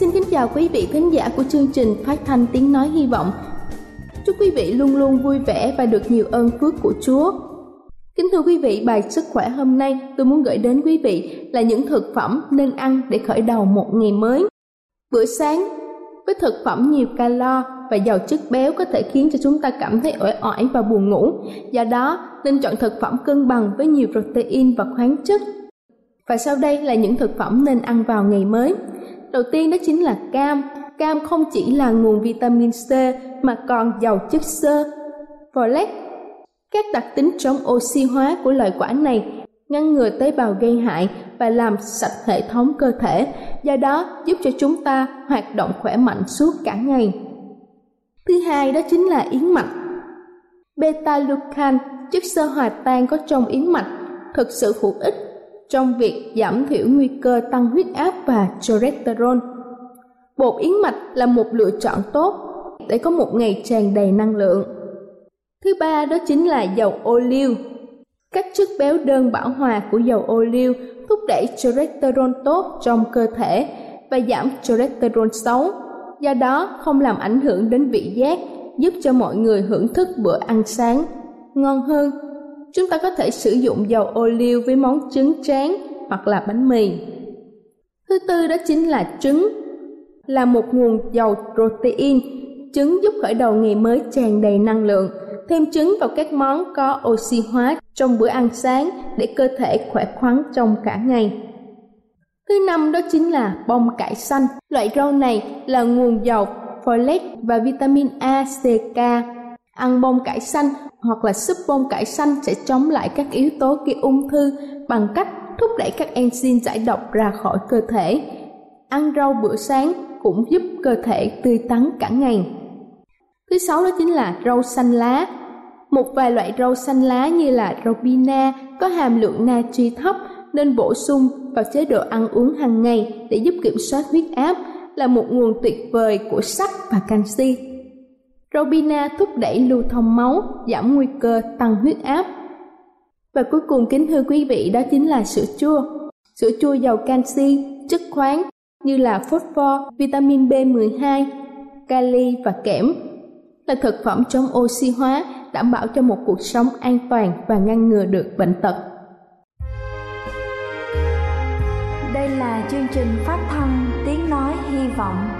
Xin kính chào quý vị khán giả của chương trình phát thanh tiếng nói hy vọng. Chúc quý vị luôn luôn vui vẻ và được nhiều ơn phước của Chúa. Kính thưa quý vị, bài sức khỏe hôm nay tôi muốn gửi đến quý vị là những thực phẩm nên ăn để khởi đầu một ngày mới. Bữa sáng với thực phẩm nhiều calo và giàu chất béo có thể khiến cho chúng ta cảm thấy uể oải và buồn ngủ. Do đó, nên chọn thực phẩm cân bằng với nhiều protein và khoáng chất. Và sau đây là những thực phẩm nên ăn vào ngày mới. Đầu tiên đó chính là cam. Cam không chỉ là nguồn vitamin C mà còn giàu chất xơ, folate. Các đặc tính chống oxy hóa của loại quả này ngăn ngừa tế bào gây hại và làm sạch hệ thống cơ thể, do đó giúp cho chúng ta hoạt động khỏe mạnh suốt cả ngày. Thứ hai đó chính là yến mạch. Beta-glucan, chất xơ hòa tan có trong yến mạch, thực sự hữu ích trong việc giảm thiểu nguy cơ tăng huyết áp và cholesterol. Bột yến mạch là một lựa chọn tốt để có một ngày tràn đầy năng lượng. Thứ ba đó chính là dầu ô liu. Các chất béo đơn bão hòa của dầu ô liu thúc đẩy cholesterol tốt trong cơ thể và giảm cholesterol xấu, do đó không làm ảnh hưởng đến vị giác, giúp cho mọi người hưởng thức bữa ăn sáng ngon hơn chúng ta có thể sử dụng dầu ô liu với món trứng tráng hoặc là bánh mì. Thứ tư đó chính là trứng, là một nguồn dầu protein. Trứng giúp khởi đầu ngày mới tràn đầy năng lượng. Thêm trứng vào các món có oxy hóa trong bữa ăn sáng để cơ thể khỏe khoắn trong cả ngày. Thứ năm đó chính là bông cải xanh. Loại rau này là nguồn dầu folate và vitamin A, C, K. Ăn bông cải xanh hoặc là súp bông cải xanh sẽ chống lại các yếu tố gây ung thư bằng cách thúc đẩy các enzyme giải độc ra khỏi cơ thể. Ăn rau bữa sáng cũng giúp cơ thể tươi tắn cả ngày. Thứ sáu đó chính là rau xanh lá. Một vài loại rau xanh lá như là rau bina có hàm lượng natri thấp nên bổ sung vào chế độ ăn uống hàng ngày để giúp kiểm soát huyết áp là một nguồn tuyệt vời của sắt và canxi. Robina thúc đẩy lưu thông máu, giảm nguy cơ tăng huyết áp. Và cuối cùng kính thưa quý vị đó chính là sữa chua. Sữa chua giàu canxi, chất khoáng như là phosphor, vitamin B12, kali và kẽm là thực phẩm chống oxy hóa đảm bảo cho một cuộc sống an toàn và ngăn ngừa được bệnh tật. Đây là chương trình phát thanh Tiếng Nói Hy Vọng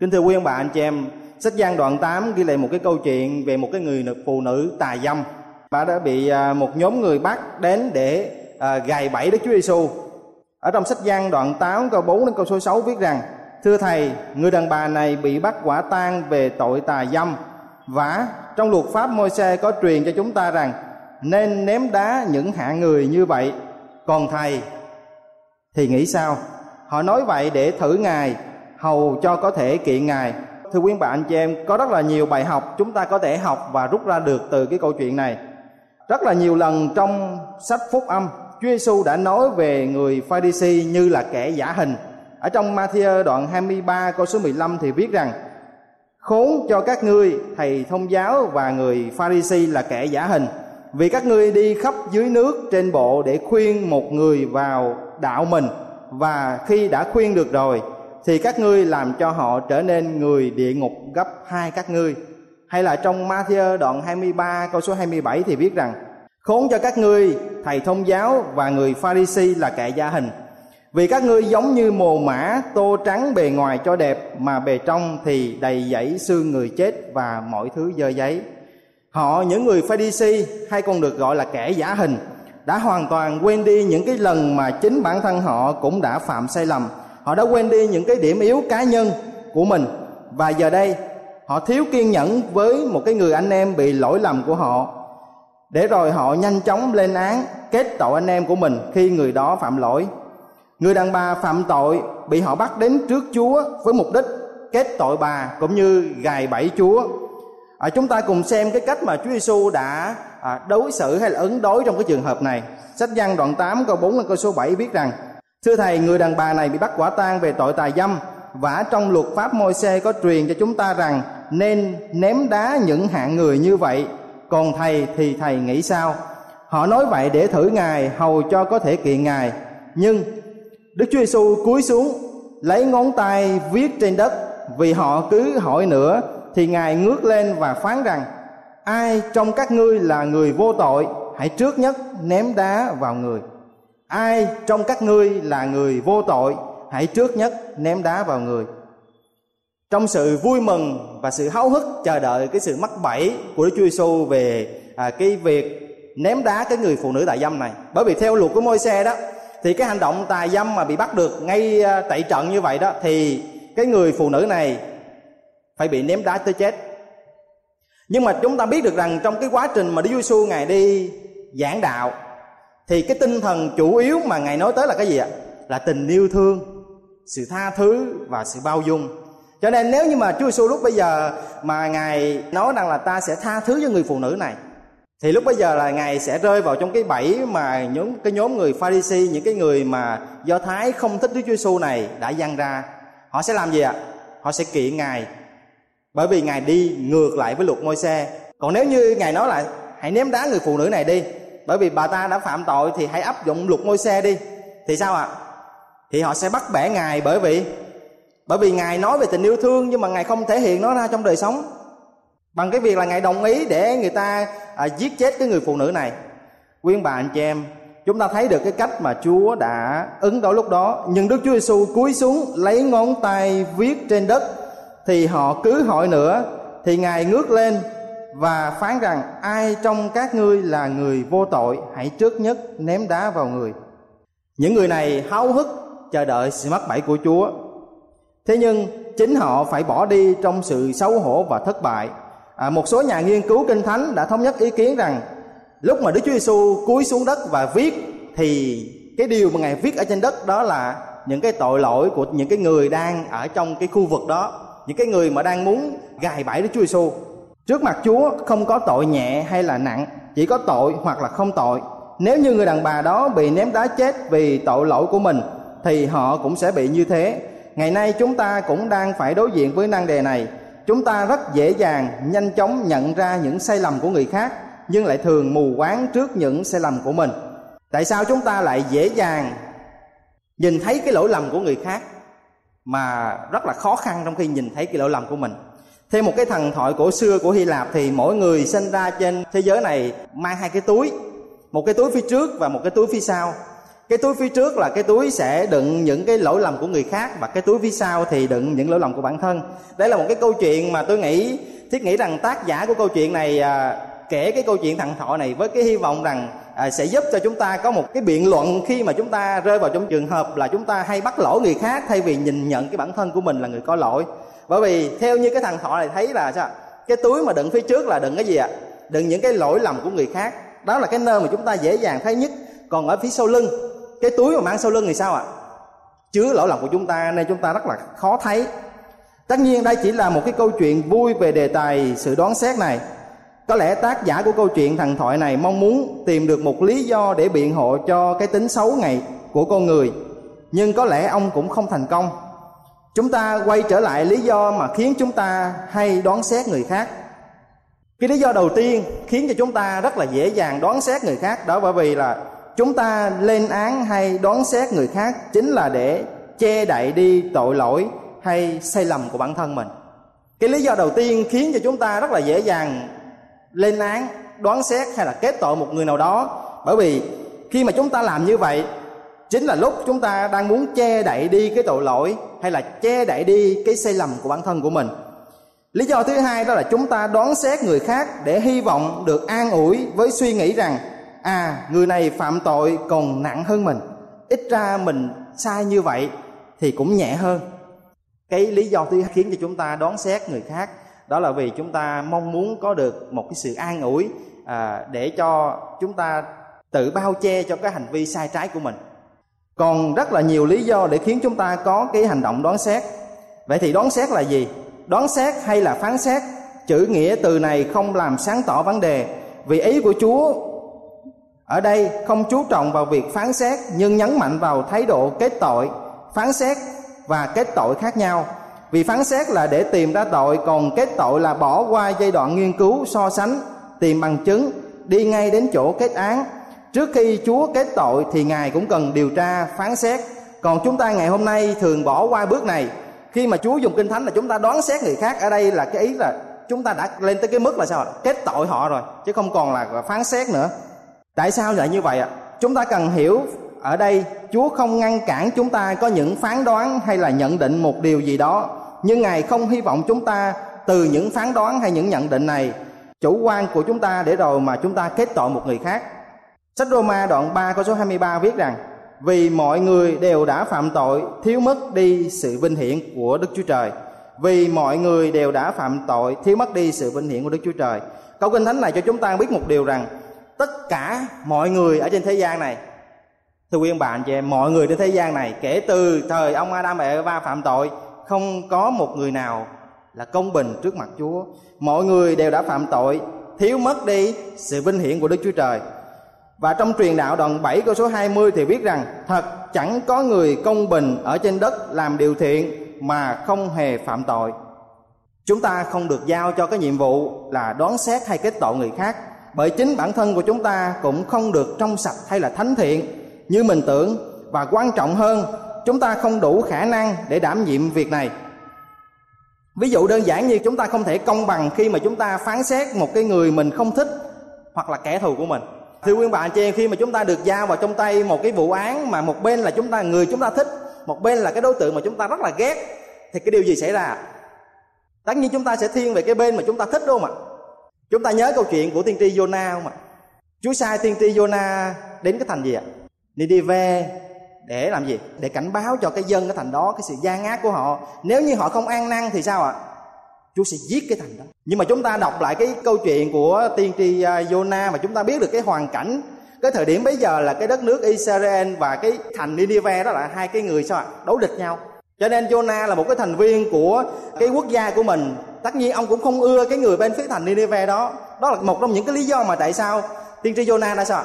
Kính thưa quý ông bà anh chị em, sách gian đoạn 8 ghi lại một cái câu chuyện về một cái người phụ nữ tà dâm. Bà đã bị à, một nhóm người bắt đến để à, gài bẫy Đức Chúa Giêsu. Ở trong sách gian đoạn 8 câu 4 đến câu số 6 viết rằng: Thưa thầy, người đàn bà này bị bắt quả tang về tội tà dâm và trong luật pháp Môi-se có truyền cho chúng ta rằng nên ném đá những hạ người như vậy. Còn thầy thì nghĩ sao? Họ nói vậy để thử ngài hầu cho có thể kiện ngài. Thưa quý bạn chị em, có rất là nhiều bài học chúng ta có thể học và rút ra được từ cái câu chuyện này. Rất là nhiều lần trong sách phúc âm, Chúa Giêsu đã nói về người Pharisee như là kẻ giả hình. Ở trong Matthew đoạn 23 câu số 15 thì viết rằng, Khốn cho các ngươi, thầy thông giáo và người Pharisee là kẻ giả hình. Vì các ngươi đi khắp dưới nước trên bộ để khuyên một người vào đạo mình, Và khi đã khuyên được rồi thì các ngươi làm cho họ trở nên người địa ngục gấp hai các ngươi. Hay là trong Matthew đoạn 23 câu số 27 thì viết rằng Khốn cho các ngươi, thầy thông giáo và người Pharisee là kẻ gia hình. Vì các ngươi giống như mồ mã tô trắng bề ngoài cho đẹp mà bề trong thì đầy dẫy xương người chết và mọi thứ dơ giấy. Họ những người Pharisee hay còn được gọi là kẻ giả hình đã hoàn toàn quên đi những cái lần mà chính bản thân họ cũng đã phạm sai lầm họ đã quên đi những cái điểm yếu cá nhân của mình. Và giờ đây họ thiếu kiên nhẫn với một cái người anh em bị lỗi lầm của họ. Để rồi họ nhanh chóng lên án kết tội anh em của mình khi người đó phạm lỗi. Người đàn bà phạm tội bị họ bắt đến trước chúa với mục đích kết tội bà cũng như gài bẫy chúa. À, chúng ta cùng xem cái cách mà Chúa Giêsu đã à, đối xử hay là ứng đối trong cái trường hợp này. Sách văn đoạn 8 câu 4 câu số 7 viết rằng thưa thầy, người đàn bà này bị bắt quả tang về tội tà dâm. Và trong luật pháp môi xe có truyền cho chúng ta rằng nên ném đá những hạng người như vậy. Còn thầy thì thầy nghĩ sao? Họ nói vậy để thử ngài, hầu cho có thể kiện ngài. Nhưng đức chúa giêsu cúi xuống, lấy ngón tay viết trên đất. Vì họ cứ hỏi nữa, thì ngài ngước lên và phán rằng, ai trong các ngươi là người vô tội, hãy trước nhất ném đá vào người ai trong các ngươi là người vô tội hãy trước nhất ném đá vào người. Trong sự vui mừng và sự háo hức chờ đợi cái sự mắc bẫy của Đức Chúa Giêsu về à, cái việc ném đá cái người phụ nữ tại dâm này. Bởi vì theo luật của môi xe đó thì cái hành động tà dâm mà bị bắt được ngay à, tại trận như vậy đó thì cái người phụ nữ này phải bị ném đá tới chết. Nhưng mà chúng ta biết được rằng trong cái quá trình mà Đức Chúa Giêsu ngài đi giảng đạo thì cái tinh thần chủ yếu mà ngài nói tới là cái gì ạ? Là tình yêu thương, sự tha thứ và sự bao dung. Cho nên nếu như mà Chúa Giêsu lúc bây giờ mà ngài nói rằng là ta sẽ tha thứ cho người phụ nữ này, thì lúc bây giờ là ngài sẽ rơi vào trong cái bẫy mà nhóm cái nhóm người Pharisee những cái người mà Do Thái không thích Đức Chúa Giêsu này đã dăng ra. Họ sẽ làm gì ạ? Họ sẽ kiện ngài. Bởi vì ngài đi ngược lại với luật môi xe còn nếu như ngài nói là, hãy ném đá người phụ nữ này đi bởi vì bà ta đã phạm tội thì hãy áp dụng luật môi xe đi. Thì sao ạ? Thì họ sẽ bắt bẻ ngài bởi vì bởi vì ngài nói về tình yêu thương nhưng mà ngài không thể hiện nó ra trong đời sống. Bằng cái việc là ngài đồng ý để người ta à, giết chết cái người phụ nữ này. Quyên bà anh chị em chúng ta thấy được cái cách mà Chúa đã ứng đối lúc đó. Nhưng Đức Chúa Giêsu cúi xuống lấy ngón tay viết trên đất thì họ cứ hỏi nữa. Thì ngài ngước lên và phán rằng ai trong các ngươi là người vô tội hãy trước nhất ném đá vào người. Những người này háo hức chờ đợi sự mắc bẫy của chúa. Thế nhưng chính họ phải bỏ đi trong sự xấu hổ và thất bại. À, một số nhà nghiên cứu kinh thánh đã thống nhất ý kiến rằng lúc mà đức chúa giêsu cúi xuống đất và viết thì cái điều mà ngài viết ở trên đất đó là những cái tội lỗi của những cái người đang ở trong cái khu vực đó những cái người mà đang muốn gài bẫy Đức Chúa Giêsu. Trước mặt Chúa không có tội nhẹ hay là nặng, chỉ có tội hoặc là không tội. Nếu như người đàn bà đó bị ném đá chết vì tội lỗi của mình thì họ cũng sẽ bị như thế. Ngày nay chúng ta cũng đang phải đối diện với năng đề này. Chúng ta rất dễ dàng nhanh chóng nhận ra những sai lầm của người khác nhưng lại thường mù quáng trước những sai lầm của mình. Tại sao chúng ta lại dễ dàng nhìn thấy cái lỗi lầm của người khác mà rất là khó khăn trong khi nhìn thấy cái lỗi lầm của mình theo một cái thần thoại cổ xưa của hy lạp thì mỗi người sinh ra trên thế giới này mang hai cái túi một cái túi phía trước và một cái túi phía sau. Cái túi phía trước là cái túi sẽ đựng những cái lỗi lầm của người khác và cái túi phía sau thì đựng những lỗi lầm của bản thân. Đây là một cái câu chuyện mà tôi nghĩ thiết nghĩ rằng tác giả của câu chuyện này à, kể cái câu chuyện thần thoại này với cái hy vọng rằng à, sẽ giúp cho chúng ta có một cái biện luận khi mà chúng ta rơi vào trong trường hợp là chúng ta hay bắt lỗi người khác thay vì nhìn nhận cái bản thân của mình là người có lỗi bởi vì theo như cái thằng thọ này thấy là sao? Cái túi mà đựng phía trước là đựng cái gì ạ? Đựng những cái lỗi lầm của người khác. Đó là cái nơi mà chúng ta dễ dàng thấy nhất. Còn ở phía sau lưng, cái túi mà mang sau lưng thì sao ạ? Chứa lỗi lầm của chúng ta nên chúng ta rất là khó thấy. Tất nhiên đây chỉ là một cái câu chuyện vui về đề tài sự đoán xét này. Có lẽ tác giả của câu chuyện thằng thoại này mong muốn tìm được một lý do để biện hộ cho cái tính xấu này của con người. Nhưng có lẽ ông cũng không thành công chúng ta quay trở lại lý do mà khiến chúng ta hay đoán xét người khác. Cái lý do đầu tiên khiến cho chúng ta rất là dễ dàng đoán xét người khác đó bởi vì là chúng ta lên án hay đoán xét người khác chính là để che đậy đi tội lỗi hay sai lầm của bản thân mình. Cái lý do đầu tiên khiến cho chúng ta rất là dễ dàng lên án, đoán xét hay là kết tội một người nào đó bởi vì khi mà chúng ta làm như vậy, chính là lúc chúng ta đang muốn che đậy đi cái tội lỗi hay là che đậy đi cái sai lầm của bản thân của mình? Lý do thứ hai đó là chúng ta đoán xét người khác để hy vọng được an ủi với suy nghĩ rằng à người này phạm tội còn nặng hơn mình. Ít ra mình sai như vậy thì cũng nhẹ hơn. Cái lý do thứ khiến cho chúng ta đoán xét người khác đó là vì chúng ta mong muốn có được một cái sự an ủi à, để cho chúng ta tự bao che cho cái hành vi sai trái của mình còn rất là nhiều lý do để khiến chúng ta có cái hành động đoán xét. Vậy thì đoán xét là gì? Đoán xét hay là phán xét? Chữ nghĩa từ này không làm sáng tỏ vấn đề. Vì ý của chúa ở đây không chú trọng vào việc phán xét, nhưng nhấn mạnh vào thái độ kết tội, phán xét và kết tội khác nhau. Vì phán xét là để tìm ra tội, còn kết tội là bỏ qua giai đoạn nghiên cứu, so sánh, tìm bằng chứng, đi ngay đến chỗ kết án trước khi chúa kết tội thì ngài cũng cần điều tra, phán xét. Còn chúng ta ngày hôm nay thường bỏ qua bước này. Khi mà chúa dùng kinh thánh là chúng ta đoán xét người khác, ở đây là cái ý là chúng ta đã lên tới cái mức là sao kết tội họ rồi, chứ không còn là phán xét nữa. Tại sao lại như vậy ạ? Chúng ta cần hiểu, ở đây chúa không ngăn cản chúng ta có những phán đoán hay là nhận định một điều gì đó. Nhưng ngài không hy vọng chúng ta từ những phán đoán hay những nhận định này, chủ quan của chúng ta để rồi mà chúng ta kết tội một người khác sách Roma đoạn 3 câu số 23 viết rằng, vì mọi người đều đã phạm tội, thiếu mất đi sự vinh hiển của Đức Chúa Trời. Vì mọi người đều đã phạm tội, thiếu mất đi sự vinh hiển của Đức Chúa Trời. Câu kinh thánh này cho chúng ta biết một điều rằng, tất cả mọi người ở trên thế gian này, thưa quý ông bạn chị em, mọi người trên thế gian này, kể từ thời ông Adam và Eva phạm tội, không có một người nào là công bình trước mặt Chúa. Mọi người đều đã phạm tội, thiếu mất đi sự vinh hiển của Đức Chúa Trời và trong truyền đạo đoạn 7 câu số 20 thì viết rằng, Thật chẳng có người công bình ở trên đất làm điều thiện mà không hề phạm tội. Chúng ta không được giao cho cái nhiệm vụ là đoán xét hay kết tội người khác, Bởi chính bản thân của chúng ta cũng không được trong sạch hay là thánh thiện. Như mình tưởng, Và quan trọng hơn, chúng ta không đủ khả năng để đảm nhiệm việc này. Ví dụ đơn giản như chúng ta không thể công bằng khi mà chúng ta phán xét một cái người mình không thích hoặc là kẻ thù của mình thưa quý bạn, chị, khi mà chúng ta được giao vào trong tay một cái vụ án mà một bên là chúng ta, người chúng ta thích, một bên là cái đối tượng mà chúng ta rất là ghét, thì cái điều gì xảy ra? Tất nhiên chúng ta sẽ thiên về cái bên mà chúng ta thích, đúng không ạ? Chúng ta nhớ câu chuyện của tiên tri Jonah không ạ? Chúa sai tiên tri Jonah đến cái thành gì ạ? Nidive để làm gì? Để cảnh báo cho cái dân cái thành đó, cái sự gian ác của họ. Nếu như họ không an năn thì sao ạ? Chúa sẽ giết cái thành đó. Nhưng mà chúng ta đọc lại cái câu chuyện của tiên tri à, Jonah mà chúng ta biết được cái hoàn cảnh, cái thời điểm bây giờ là cái đất nước Israel và cái thành Nineveh đó là hai cái người sao ạ? Đấu địch nhau. Cho nên Jonah là một cái thành viên của cái quốc gia của mình. Tất nhiên ông cũng không ưa cái người bên phía thành Nineveh đó. Đó là một trong những cái lý do mà tại sao tiên tri Jonah đã sao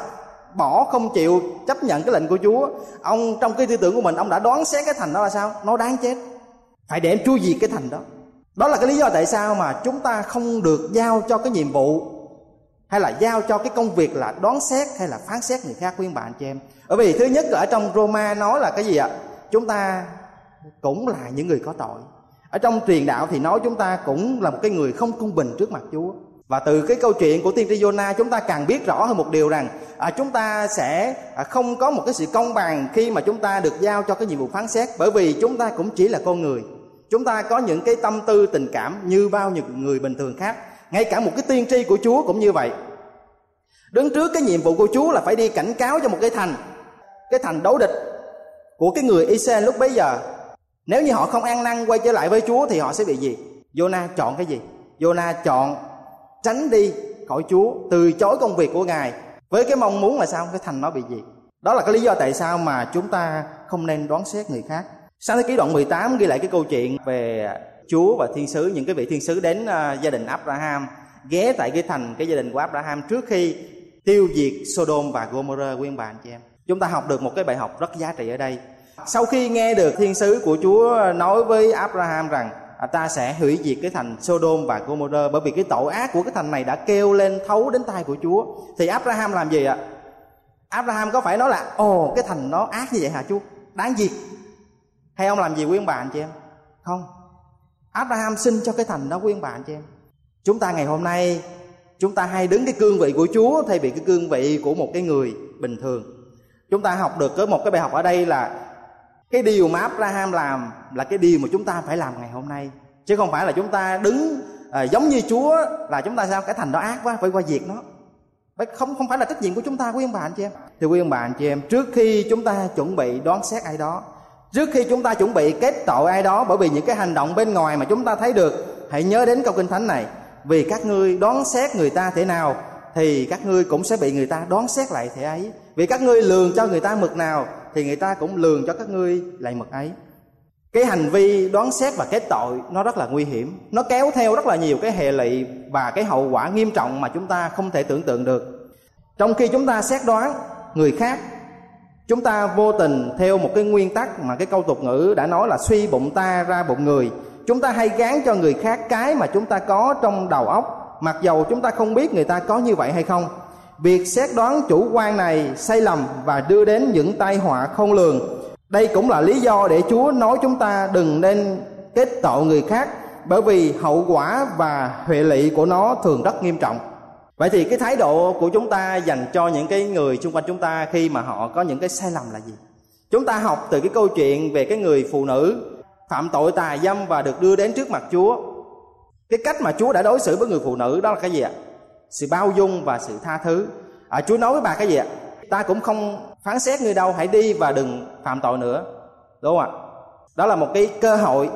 bỏ không chịu chấp nhận cái lệnh của Chúa. Ông trong cái tư tưởng của mình, ông đã đoán xét cái thành đó là sao? Nó đáng chết. Phải để Chúa diệt cái thành đó đó là cái lý do tại sao mà chúng ta không được giao cho cái nhiệm vụ hay là giao cho cái công việc là đoán xét hay là phán xét người khác. Khuyên bạn chị em bởi vì thứ nhất ở trong Roma nói là cái gì ạ? Chúng ta cũng là những người có tội. Ở trong truyền đạo thì nói chúng ta cũng là một cái người không công bình trước mặt Chúa. Và từ cái câu chuyện của tiên tri Jonah chúng ta càng biết rõ hơn một điều rằng à, chúng ta sẽ à, không có một cái sự công bằng khi mà chúng ta được giao cho cái nhiệm vụ phán xét bởi vì chúng ta cũng chỉ là con người chúng ta có những cái tâm tư tình cảm như bao nhiêu người bình thường khác ngay cả một cái tiên tri của chúa cũng như vậy đứng trước cái nhiệm vụ của chúa là phải đi cảnh cáo cho một cái thành cái thành đấu địch của cái người Israel lúc bấy giờ nếu như họ không ăn năn quay trở lại với Chúa thì họ sẽ bị gì? Jonah chọn cái gì? Jonah chọn tránh đi khỏi Chúa, từ chối công việc của Ngài với cái mong muốn là sao? Cái thành nó bị gì? Đó là cái lý do tại sao mà chúng ta không nên đoán xét người khác. Sáng thế ký đoạn 18 ghi lại cái câu chuyện về Chúa và thiên sứ, những cái vị thiên sứ đến uh, gia đình Abraham, ghé tại cái thành cái gia đình của Abraham trước khi tiêu diệt Sodom và Gomorrah quý ông bà anh chị em. Chúng ta học được một cái bài học rất giá trị ở đây. Sau khi nghe được thiên sứ của Chúa nói với Abraham rằng à, ta sẽ hủy diệt cái thành Sodom và Gomorrah bởi vì cái tội ác của cái thành này đã kêu lên thấu đến tai của Chúa. Thì Abraham làm gì ạ? Abraham có phải nói là ồ cái thành nó ác như vậy hả Chúa? Đáng diệt hay ông làm gì quý ông bà anh chị em? Không. Abraham xin cho cái thành đó quý ông bà anh chị em. Chúng ta ngày hôm nay chúng ta hay đứng cái cương vị của Chúa thay vì cái cương vị của một cái người bình thường. Chúng ta học được có một cái bài học ở đây là cái điều mà Abraham làm là cái điều mà chúng ta phải làm ngày hôm nay. Chứ không phải là chúng ta đứng à, giống như Chúa là chúng ta sao? Cái thành đó ác quá phải qua diệt nó. Không không phải là trách nhiệm của chúng ta quý ông bà anh chị em. Thì quý ông bà anh chị em trước khi chúng ta chuẩn bị đoán xét ai đó trước khi chúng ta chuẩn bị kết tội ai đó bởi vì những cái hành động bên ngoài mà chúng ta thấy được, hãy nhớ đến câu kinh thánh này. Vì các ngươi đoán xét người ta thế nào, thì các ngươi cũng sẽ bị người ta đoán xét lại thế ấy. Vì các ngươi lường cho người ta mực nào, thì người ta cũng lường cho các ngươi lại mực ấy. Cái hành vi đoán xét và kết tội nó rất là nguy hiểm. Nó kéo theo rất là nhiều cái hệ lụy và cái hậu quả nghiêm trọng mà chúng ta không thể tưởng tượng được. Trong khi chúng ta xét đoán, người khác chúng ta vô tình theo một cái nguyên tắc mà cái câu tục ngữ đã nói là suy bụng ta ra bụng người. Chúng ta hay gán cho người khác cái mà chúng ta có trong đầu óc, mặc dầu chúng ta không biết người ta có như vậy hay không. Việc xét đoán chủ quan này sai lầm và đưa đến những tai họa không lường. Đây cũng là lý do để chúa nói chúng ta đừng nên kết tội người khác, bởi vì hậu quả và hệ lụy của nó thường rất nghiêm trọng vậy thì cái thái độ của chúng ta dành cho những cái người xung quanh chúng ta khi mà họ có những cái sai lầm là gì? Chúng ta học từ cái câu chuyện về cái người phụ nữ phạm tội tà dâm và được đưa đến trước mặt chúa. Cái cách mà chúa đã đối xử với người phụ nữ đó là cái gì ạ? Sự bao dung và sự tha thứ. À, chúa nói với bà cái gì ạ? Ta cũng không phán xét người đâu hãy đi và đừng phạm tội nữa. Đúng không ạ? Đó là một cái cơ hội.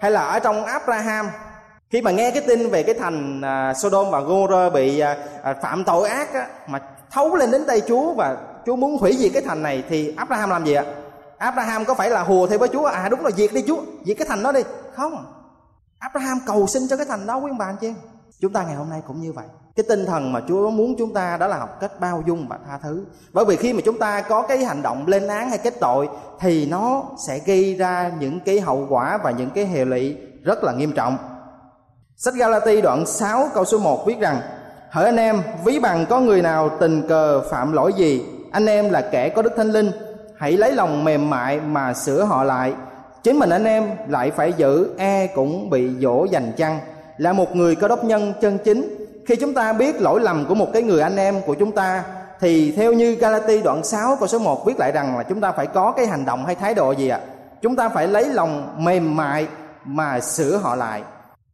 Hay là ở trong Abraham khi mà nghe cái tin về cái thành à, Sodom và Gomorrah bị à, à, phạm tội ác á, mà thấu lên đến tay Chúa và Chúa muốn hủy diệt cái thành này thì Abraham làm gì ạ? Abraham có phải là hùa theo với Chúa à đúng rồi diệt đi Chúa, diệt cái thành đó đi. Không. Abraham cầu xin cho cái thành đó quý ông bà anh chị. Chúng ta ngày hôm nay cũng như vậy. Cái tinh thần mà Chúa muốn chúng ta đó là học cách bao dung và tha thứ. Bởi vì khi mà chúng ta có cái hành động lên án hay kết tội thì nó sẽ gây ra những cái hậu quả và những cái hệ lụy rất là nghiêm trọng. Sách Galati đoạn 6 câu số 1 viết rằng Hỡi anh em, ví bằng có người nào tình cờ phạm lỗi gì? Anh em là kẻ có đức thánh linh. Hãy lấy lòng mềm mại mà sửa họ lại. Chính mình anh em lại phải giữ E cũng bị dỗ dành chăng? Là một người có đốc nhân chân chính. Khi chúng ta biết lỗi lầm của một cái người anh em của chúng ta Thì theo như Galati đoạn 6 câu số 1 viết lại rằng là chúng ta phải có cái hành động hay thái độ gì ạ? Chúng ta phải lấy lòng mềm mại mà sửa họ lại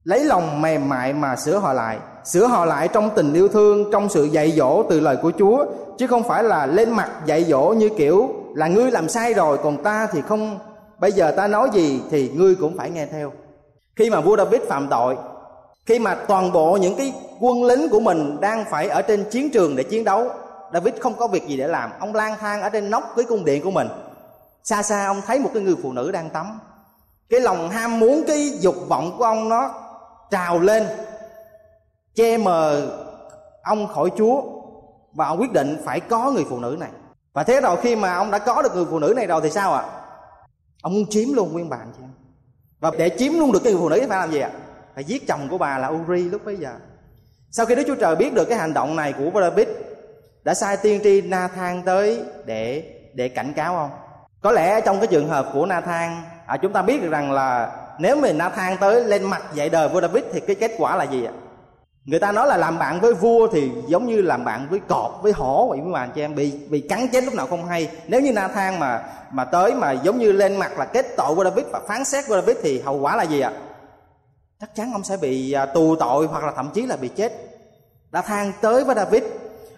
lấy lòng mềm mại mà sửa họ lại. Sửa họ lại trong tình yêu thương, trong sự dạy dỗ từ lời của chúa, chứ không phải là lên mặt dạy dỗ như kiểu là ngươi làm sai rồi, còn ta thì không, bây giờ ta nói gì thì ngươi cũng phải nghe theo. Khi mà vua david phạm tội, khi mà toàn bộ những cái quân lính của mình đang phải ở trên chiến trường để chiến đấu, david không có việc gì để làm. Ông lang thang ở trên nóc cái cung điện của mình. Xa xa ông thấy một cái người phụ nữ đang tắm. Cái lòng ham muốn, cái dục vọng của ông nó trào lên che mờ ông khỏi chúa và ông quyết định phải có người phụ nữ này và thế rồi khi mà ông đã có được người phụ nữ này rồi thì sao ạ à? ông muốn chiếm luôn nguyên bạn chị và để chiếm luôn được cái người phụ nữ phải làm gì ạ à? phải giết chồng của bà là Uri lúc bấy giờ sau khi Đức Chúa Trời biết được cái hành động này của David đã sai tiên tri Nathan tới để để cảnh cáo ông có lẽ trong cái trường hợp của Nathan à, chúng ta biết được rằng là nếu mình Nathan tới lên mặt dạy đời vua David thì cái kết quả là gì ạ? Người ta nói là làm bạn với vua thì giống như làm bạn với cọp, với hổ vậy mà anh chị em, bị bị cắn chết lúc nào không hay. Nếu như Nathan mà mà tới mà giống như lên mặt là kết tội với David và phán xét với David thì hậu quả là gì ạ? Chắc chắn ông sẽ bị à, tù tội hoặc là thậm chí là bị chết. Nathan tới với David,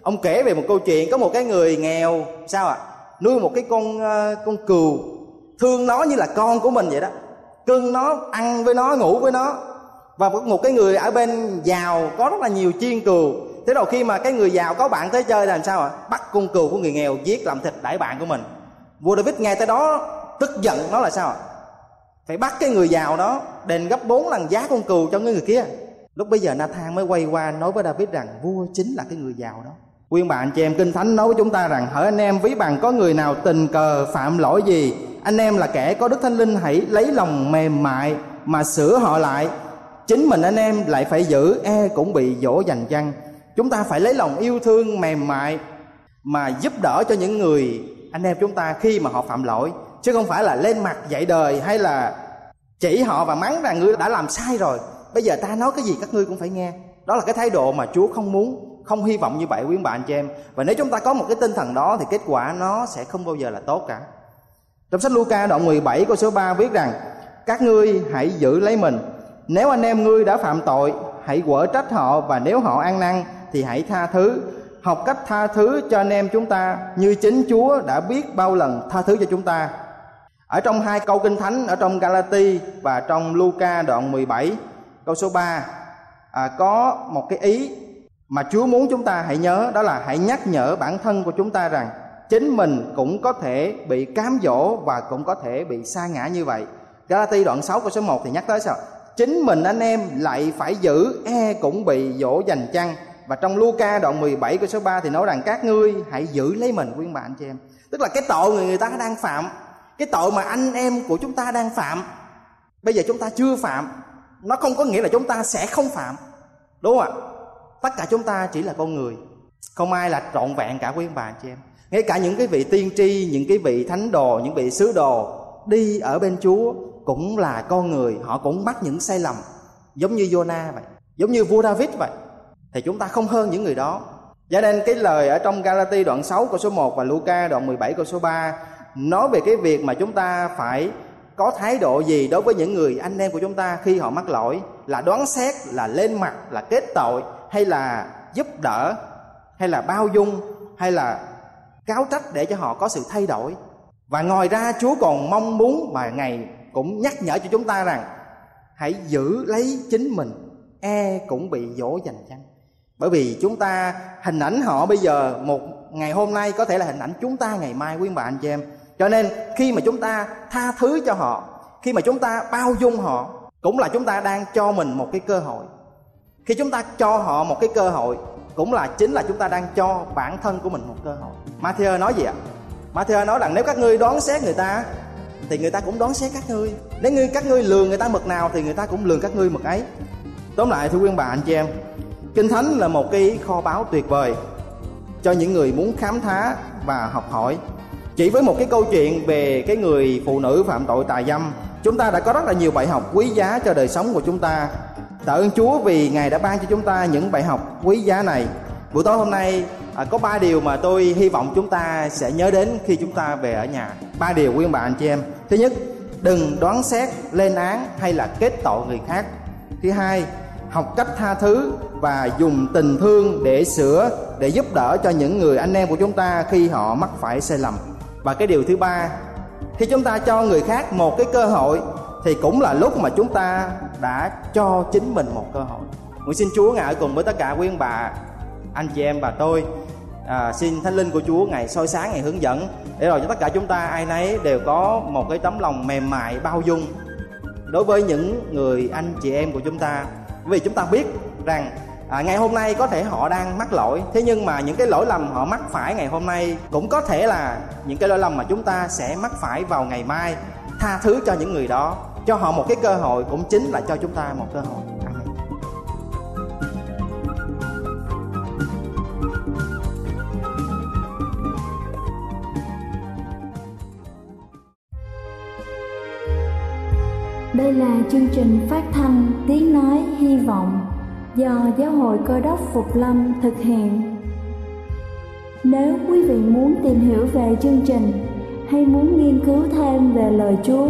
ông kể về một câu chuyện, có một cái người nghèo, sao ạ? Nuôi một cái con à, con cừu, thương nó như là con của mình vậy đó cưng nó, ăn với nó, ngủ với nó. Và một cái người ở bên giàu có rất là nhiều chiên cừu. Thế rồi khi mà cái người giàu có bạn tới chơi là làm sao ạ? Bắt con cừu của người nghèo giết làm thịt đãi bạn của mình. Vua david nghe tới đó tức giận nó là sao ạ? Phải bắt cái người giàu đó, đền gấp bốn lần giá con cừu cho người kia. Lúc bây giờ Nathan mới quay qua nói với David rằng vua chính là cái người giàu đó. Quyên bạn chị em Kinh Thánh nói với chúng ta rằng, Hỡi anh em, ví bằng có người nào tình cờ phạm lỗi gì anh em là kẻ có Đức Thánh Linh, hãy lấy lòng mềm mại Mà sửa họ lại. Chính mình anh em lại phải giữ e cũng bị dỗ dành chăng? Chúng ta phải lấy lòng yêu thương mềm mại Mà giúp đỡ cho những người anh em chúng ta khi mà họ phạm lỗi. Chứ không phải là lên mặt dạy đời hay là chỉ họ và mắng rằng ngươi đã làm sai rồi. Bây giờ ta nói cái gì các ngươi cũng phải nghe. Đó là cái thái độ mà Chúa không muốn, không hy vọng như vậy, quý bạn chị em. Và nếu chúng ta có một cái tinh thần đó thì kết quả nó sẽ không bao giờ là tốt cả trong sách Luca đoạn 17 câu số 3 viết rằng các ngươi hãy giữ lấy mình. Nếu anh em ngươi đã phạm tội hãy quở trách họ và nếu họ ăn năn thì hãy tha thứ. Học cách tha thứ cho anh em chúng ta như chính Chúa đã biết bao lần tha thứ cho chúng ta. Ở trong hai câu kinh thánh ở trong Galati và trong Luca đoạn 17 câu số 3 à, có một cái ý mà Chúa muốn chúng ta hãy nhớ đó là hãy nhắc nhở bản thân của chúng ta rằng chính mình cũng có thể bị cám dỗ và cũng có thể bị sa ngã như vậy. Galati đoạn 6 câu số 1 thì nhắc tới sao? Chính mình anh em lại phải giữ e cũng bị dỗ dành chăng? Và trong Luca đoạn 17 câu số 3 thì nói rằng, các ngươi hãy giữ lấy mình. Quyên bạn cho em. Tức là cái tội người người ta đang phạm, cái tội mà anh em của chúng ta đang phạm, bây giờ chúng ta chưa phạm, nó không có nghĩa là chúng ta sẽ không phạm, đúng không ạ? Tất cả chúng ta chỉ là con người, không ai là trọn vẹn cả quý bạn cho chị em ngay cả những cái vị tiên tri, những cái vị thánh đồ, những vị sứ đồ đi ở bên chúa cũng là con người, họ cũng mắc những sai lầm, giống như Jonah vậy, giống như vua David vậy. Thì chúng ta không hơn những người đó. Cho nên cái lời ở trong Galati đoạn 6 câu số 1 và Luca đoạn 17 câu số 3 nói về cái việc mà chúng ta phải có thái độ gì đối với những người anh em của chúng ta khi họ mắc lỗi, là đoán xét, là lên mặt, là kết tội, hay là giúp đỡ, hay là bao dung, hay là cáo trách để cho họ có sự thay đổi. Và ngoài ra, chúa còn mong muốn và ngày cũng nhắc nhở cho chúng ta rằng, hãy giữ lấy chính mình e cũng bị dỗ dành chăng? Bởi vì chúng ta hình ảnh họ bây giờ, một ngày hôm nay có thể là hình ảnh chúng ta ngày mai, quý bà, anh chị em. Cho nên, khi mà chúng ta tha thứ cho họ, khi mà chúng ta bao dung họ, cũng là chúng ta đang cho mình một cái cơ hội. Khi chúng ta cho họ một cái cơ hội cũng là chính là chúng ta đang cho bản thân của mình một cơ hội. Matthew nói gì ạ? Matthew nói rằng nếu các ngươi đoán xét người ta, thì người ta cũng đoán xét các ngươi. Nếu ngươi, các ngươi lường người ta mực nào, thì người ta cũng lường các ngươi mực ấy. Tóm lại, thưa quý bà, anh chị em, kinh thánh là một cái kho báu tuyệt vời cho những người muốn khám phá và học hỏi. Chỉ với một cái câu chuyện về cái người phụ nữ phạm tội tà dâm, chúng ta đã có rất là nhiều bài học quý giá cho đời sống của chúng ta tạ ơn chúa vì ngài đã ban cho chúng ta những bài học quý giá này. Buổi tối hôm nay à, có ba điều mà tôi hy vọng chúng ta sẽ nhớ đến khi chúng ta về ở nhà. Ba điều quý ông bà anh chị em. Thứ nhất đừng đoán xét lên án hay là kết tội người khác. Thứ hai học cách tha thứ và dùng tình thương để sửa để giúp đỡ cho những người anh em của chúng ta khi họ mắc phải sai lầm. Và cái điều thứ ba khi chúng ta cho người khác một cái cơ hội thì cũng là lúc mà chúng ta đã cho chính mình một cơ hội. Nguyện xin chúa ngài ở cùng với tất cả quý ông bà anh chị em và tôi. À, xin thánh linh của chúa ngày soi sáng ngày hướng dẫn để rồi cho tất cả chúng ta ai nấy đều có một cái tấm lòng mềm mại bao dung đối với những người anh chị em của chúng ta. Vì chúng ta biết rằng à, ngày hôm nay có thể họ đang mắc lỗi thế nhưng mà những cái lỗi lầm họ mắc phải ngày hôm nay cũng có thể là những cái lỗi lầm mà chúng ta sẽ mắc phải vào ngày mai tha thứ cho những người đó cho họ một cái cơ hội cũng chính là cho chúng ta một cơ hội Đây là chương trình phát thanh Tiếng Nói Hy Vọng do Giáo hội Cơ đốc Phục Lâm thực hiện. Nếu quý vị muốn tìm hiểu về chương trình hay muốn nghiên cứu thêm về lời Chúa,